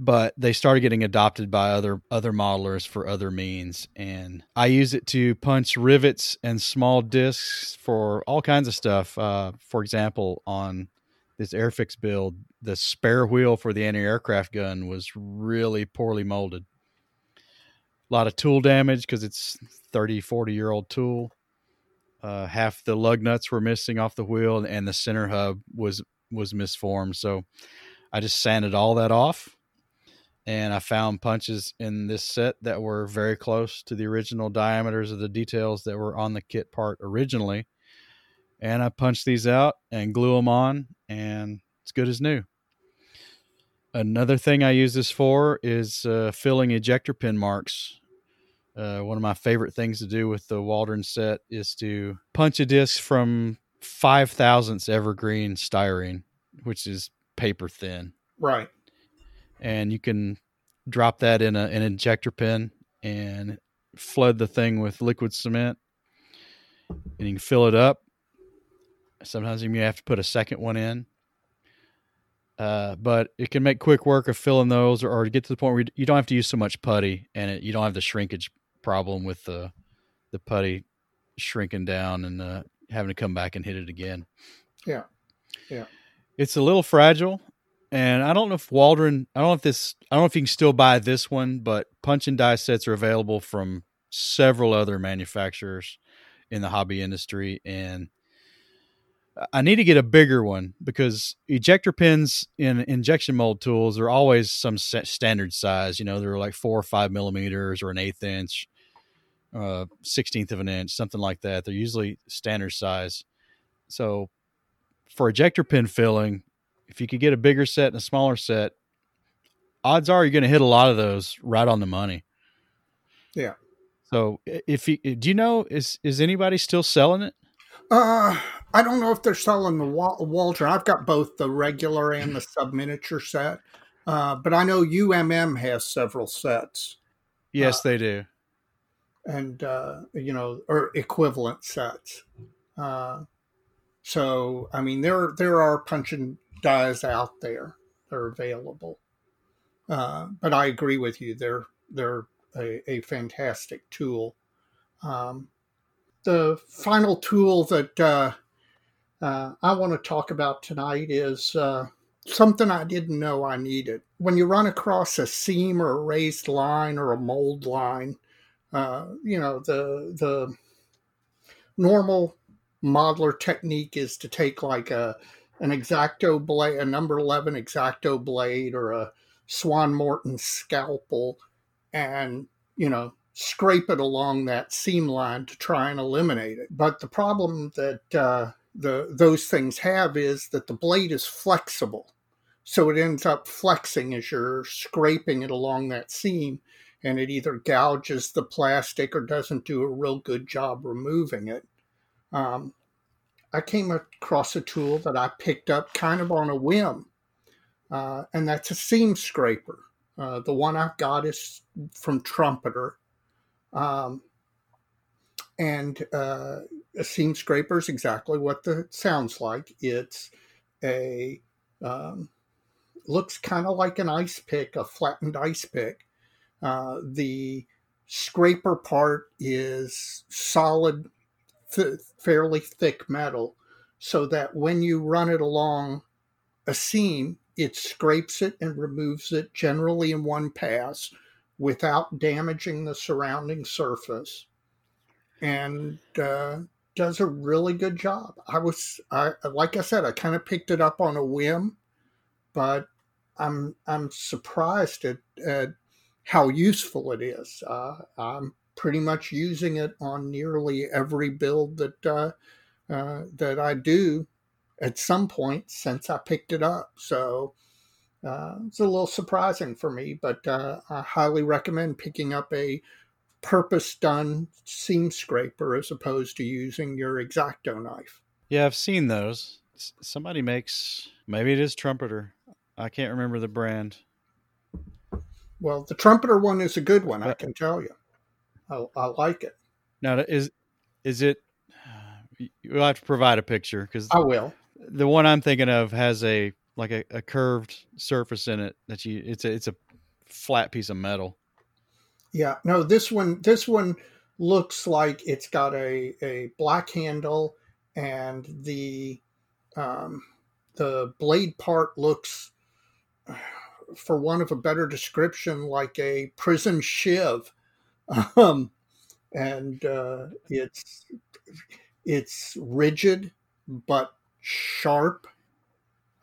but they started getting adopted by other other modelers for other means. And i use it to punch rivets and small discs for all kinds of stuff. Uh, for example on this airfix build the spare wheel for the anti-aircraft gun was really poorly molded. A lot of tool damage because it's 30 40 year old tool. Uh, half the lug nuts were missing off the wheel and the center hub was was misformed. So i just sanded all that off and I found punches in this set that were very close to the original diameters of the details that were on the kit part originally. And I punched these out and glue them on, and it's good as new. Another thing I use this for is uh, filling ejector pin marks. Uh, one of my favorite things to do with the Waldron set is to punch a disc from five thousandths evergreen styrene, which is paper thin. Right and you can drop that in a, an injector pin and flood the thing with liquid cement. And you can fill it up. Sometimes you may have to put a second one in. Uh, but it can make quick work of filling those or, or get to the point where you don't have to use so much putty and it, you don't have the shrinkage problem with the the putty shrinking down and uh, having to come back and hit it again. Yeah. Yeah. It's a little fragile and I don't know if Waldron, I don't know if this, I don't know if you can still buy this one, but punch and die sets are available from several other manufacturers in the hobby industry. And I need to get a bigger one because ejector pins in injection mold tools are always some standard size. You know, they're like four or five millimeters or an eighth inch, uh, 16th of an inch, something like that. They're usually standard size. So for ejector pin filling, if you could get a bigger set and a smaller set, odds are you're going to hit a lot of those right on the money. Yeah. So if you do you know is is anybody still selling it? Uh, I don't know if they're selling the Waldron. I've got both the regular and the sub miniature set, uh, but I know UMM has several sets. Yes, uh, they do, and uh, you know, or equivalent sets. Uh, so, I mean, there there are punching dies out there that are available. Uh, but I agree with you; they're they're a, a fantastic tool. Um, the final tool that uh, uh, I want to talk about tonight is uh, something I didn't know I needed. When you run across a seam or a raised line or a mold line, uh, you know the the normal modeler technique is to take like a an X-Acto blade, a number eleven X-Acto blade, or a Swan Morton scalpel, and you know scrape it along that seam line to try and eliminate it. But the problem that uh, the those things have is that the blade is flexible, so it ends up flexing as you're scraping it along that seam, and it either gouges the plastic or doesn't do a real good job removing it. Um, I came across a tool that I picked up kind of on a whim, uh, and that's a seam scraper. Uh, the one I've got is from Trumpeter um, and uh, a seam scraper is exactly what the, sounds like. It's a um, looks kind of like an ice pick, a flattened ice pick. Uh, the scraper part is solid, th- fairly thick metal, so that when you run it along a seam, it scrapes it and removes it generally in one pass without damaging the surrounding surface and uh, does a really good job. I was, I, like I said, I kind of picked it up on a whim, but I'm I'm surprised at, at how useful it is. Uh, I'm pretty much using it on nearly every build that uh, uh, that I do at some point since I picked it up. So uh, it's a little surprising for me, but uh, I highly recommend picking up a purpose done seam scraper as opposed to using your X-Acto knife. Yeah, I've seen those. Somebody makes, maybe it is Trumpeter. I can't remember the brand. Well, the Trumpeter one is a good one, I can tell you. I, I like it. Now, is is it? You'll have to provide a picture because I will. The one I'm thinking of has a like a, a curved surface in it that you it's a it's a flat piece of metal. Yeah, no, this one this one looks like it's got a, a black handle and the um, the blade part looks for one of a better description like a prison shiv um, and uh, it's it's rigid but sharp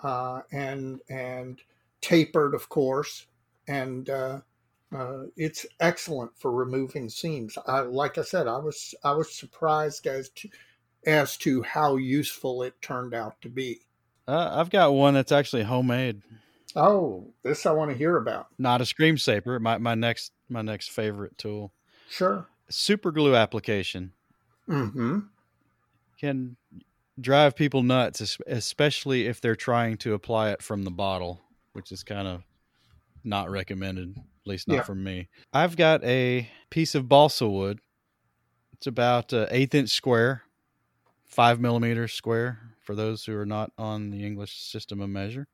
uh, and and tapered, of course, and uh, uh, it's excellent for removing seams. I, like I said, I was I was surprised as to as to how useful it turned out to be. Uh, I've got one that's actually homemade. Oh, this I want to hear about. Not a scream saper. My my next my next favorite tool. Sure. Super glue application. Mm-hmm. Can drive people nuts, especially if they're trying to apply it from the bottle, which is kind of not recommended, at least not yeah. from me. I've got a piece of balsa wood. It's about uh, eighth inch square, five millimeters square for those who are not on the English system of measure.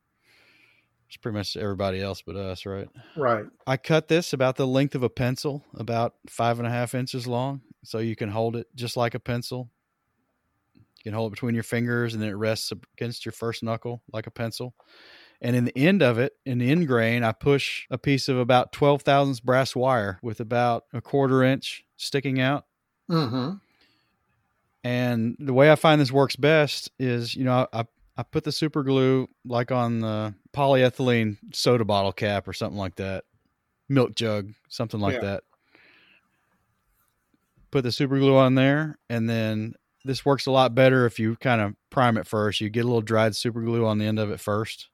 It's pretty much everybody else but us, right? Right. I cut this about the length of a pencil, about five and a half inches long, so you can hold it just like a pencil You can hold it between your fingers and then it rests against your first knuckle like a pencil. And in the end of it, in the end grain, I push a piece of about 12 thousandths brass wire with about a quarter inch sticking out. Mm-hmm. And the way I find this works best is, you know, I, I put the super glue like on the polyethylene soda bottle cap or something like that, milk jug, something like yeah. that. Put the super glue on there and then this works a lot better if you kind of prime it first. You get a little dried super glue on the end of it first,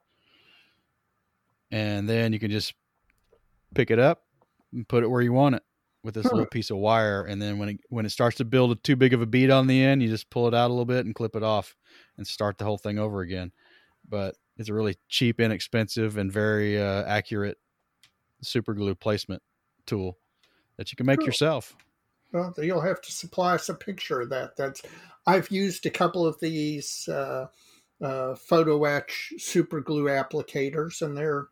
and then you can just pick it up and put it where you want it with this Huh. little piece of wire. And then when it when it starts to build a too big of a bead on the end, you just pull it out a little bit and clip it off, and start the whole thing over again. But it's a really cheap, inexpensive, and very uh, accurate super glue placement tool that you can make Cool. yourself. Well, you'll have to supply us a picture of that. That's I've used a couple of these uh, uh, photo etch super glue applicators, and they're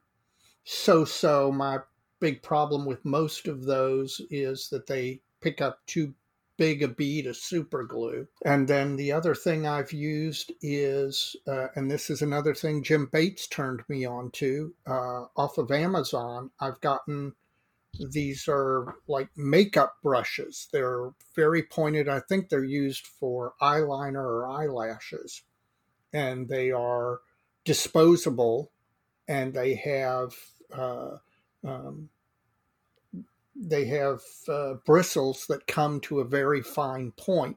so-so. My big problem with most of those is that they pick up too big a bead of super glue. And then the other thing I've used is, uh, and this is another thing Jim Bates turned me on to uh, off of Amazon. I've gotten these are like makeup brushes. They're very pointed. I think they're used for eyeliner or eyelashes. And they are disposable and they have uh, um, they have uh, bristles that come to a very fine point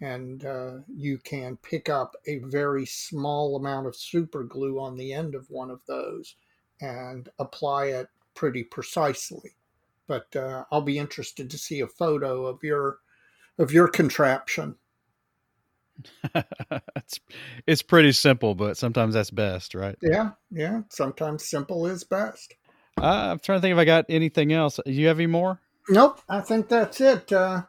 and uh, you can pick up a very small amount of super glue on the end of one of those and apply it pretty precisely but uh, I'll be interested to see a photo of your of your contraption. it's it's pretty simple, but sometimes that's best, right? Yeah, yeah. Sometimes simple is best. Uh, I'm trying to think if I got anything else. Do you have any more? Nope, I think that's it. Uh,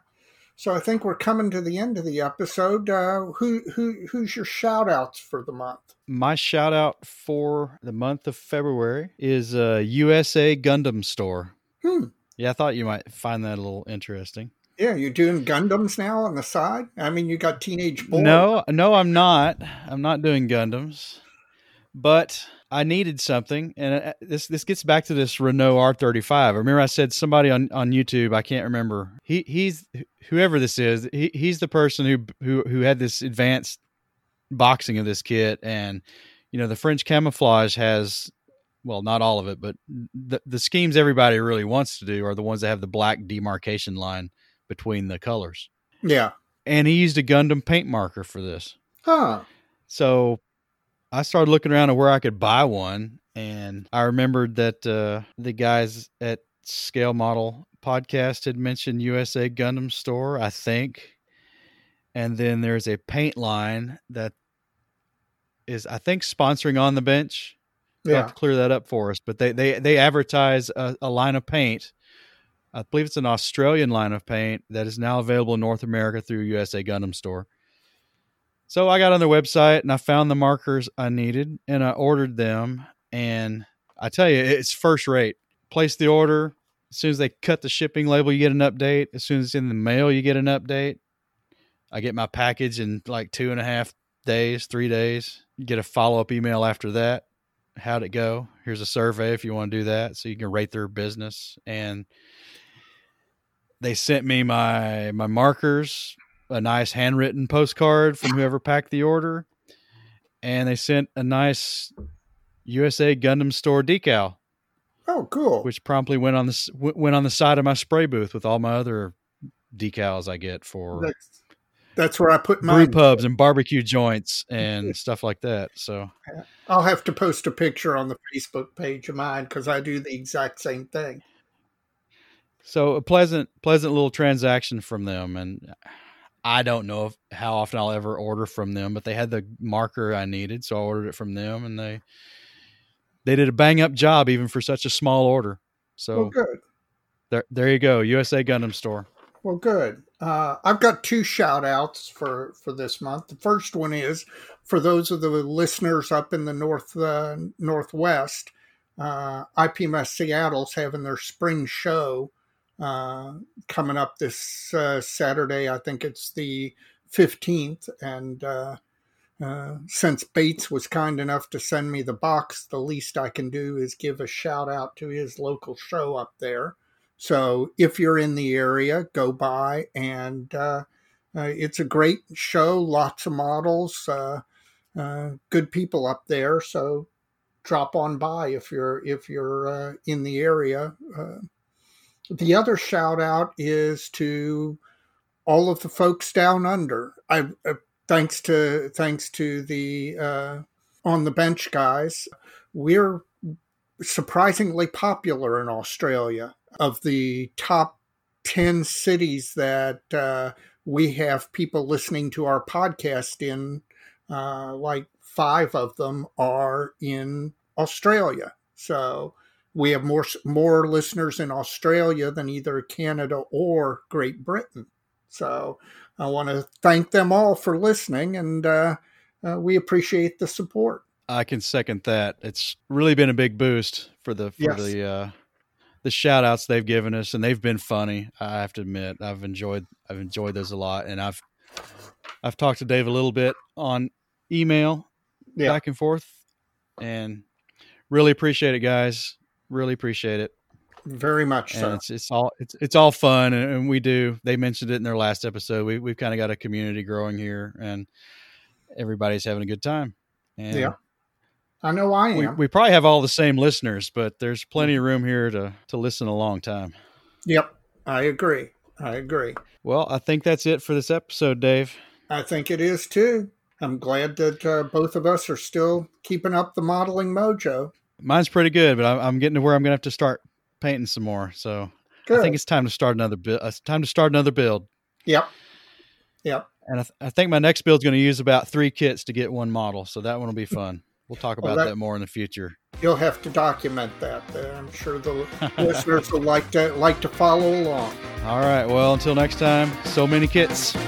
so I think we're coming to the end of the episode. Uh, who who who's your shout outs for the month? My shout out for the month of February is uh, USA Gundam Store. Hmm. Yeah, I thought you might find that a little interesting. Yeah, you're doing Gundams now on the side. I mean, you got teenage boy. No, no, I'm not. I'm not doing Gundams, but I needed something, and uh, this this gets back to this Renault R35. Remember, I said somebody on, on YouTube. I can't remember. He he's whoever this is. He he's the person who who who had this advanced boxing of this kit, and you know the French camouflage has. Well, not all of it, but the the schemes everybody really wants to do are the ones that have the black demarcation line between the colors. Yeah. And he used a Gundam paint marker for this. Huh. So I started looking around at where I could buy one, and I remembered that uh, the guys at Scale Model Podcast had mentioned USA Gundam Store, I think. And then there's a paint line that is, I think, sponsoring on the bench. You'll have Yeah. to clear that up for us. But they they they advertise a, a line of paint. I believe it's an Australian line of paint that is now available in North America through USA Gundam Store. So I got on their website and I found the markers I needed and I ordered them. And I tell you, it's first rate. Place the order. As soon as they cut the shipping label, you get an update. As soon as it's in the mail, you get an update. I get my package in like two and a half days, three days. You get a follow up email after that. How'd it go? Here's a survey if you want to do that. So you can rate their business. And they sent me my my markers, a nice handwritten postcard from whoever packed the order, and they sent a nice USA Gundam Store decal, Oh, cool. which promptly went on the went on the side of my spray booth with all my other decals I get for That's, that's where I put brew mine. pubs and barbecue joints and stuff like that. So I'll have to post a picture on the Facebook page of mine because I do the exact same thing. so a pleasant pleasant little transaction from them and I don't know if, how often I'll ever order from them, but they had the marker I needed, so I ordered it from them, and they they did a bang up job even for such a small order. So Well, good. there there you go, USA Gundam Store. Well, good. Uh, I've got two shout outs for, for this month. The first one is for those of the listeners up in the north uh, northwest. Uh, IPMS Seattle's having their spring show uh, coming up this uh, Saturday. I think it's the 15th. And uh, uh, since Bates was kind enough to send me the box, the least I can do is give a shout out to his local show up there. So if you're in the area, go by, and uh, uh, it's a great show. Lots of models, uh, good people up there. So drop on by if you're if you're in the area. The other shout out is to all of the folks down under. I uh, thanks to thanks to the uh, on the bench guys, we're surprisingly popular in Australia. Of the top ten cities that uh, we have people listening to our podcast in, uh, like five of them are in Australia. So we have more more listeners in Australia than either Canada or Great Britain. So I want to thank them all for listening, and uh, uh, we appreciate the support. I can second that. It's really been a big boost for the for yes. the uh, the shout outs they've given us, and they've been funny. I have to admit, I've enjoyed I've enjoyed those a lot, and I've I've talked to Dave a little bit on email, yeah. back and forth, and really appreciate it, guys. Really appreciate it. Very much and so. It's, it's all it's it's all fun, and, and we do. They mentioned it in their last episode. We we've kind of got a community growing here, and everybody's having a good time. And yeah, I know I am. We, we, probably have all the same listeners, but there's plenty of room here to to listen a long time. Yep, I agree. I agree. Well, I think that's it for this episode, Dave. I think it is too. I'm glad that uh, both of us are still keeping up the modeling mojo. Mine's pretty good, but I'm, getting to where I'm going to have to start painting some more. So good. I think it's time to start another build. Uh, it's time to start another build. Yep. Yep. And I, th- I think my next build is going to use about three kits to get one model. So that one will be hmm. fun. We'll talk about well, that, that, more in the future. You'll have to document that. I'm sure the listeners will like to like to follow along. All right. Well, until next time. So many kits.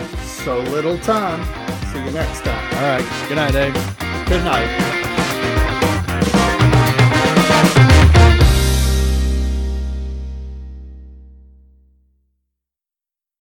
So little time. See you next time. All right. Good night, Dave. Good night.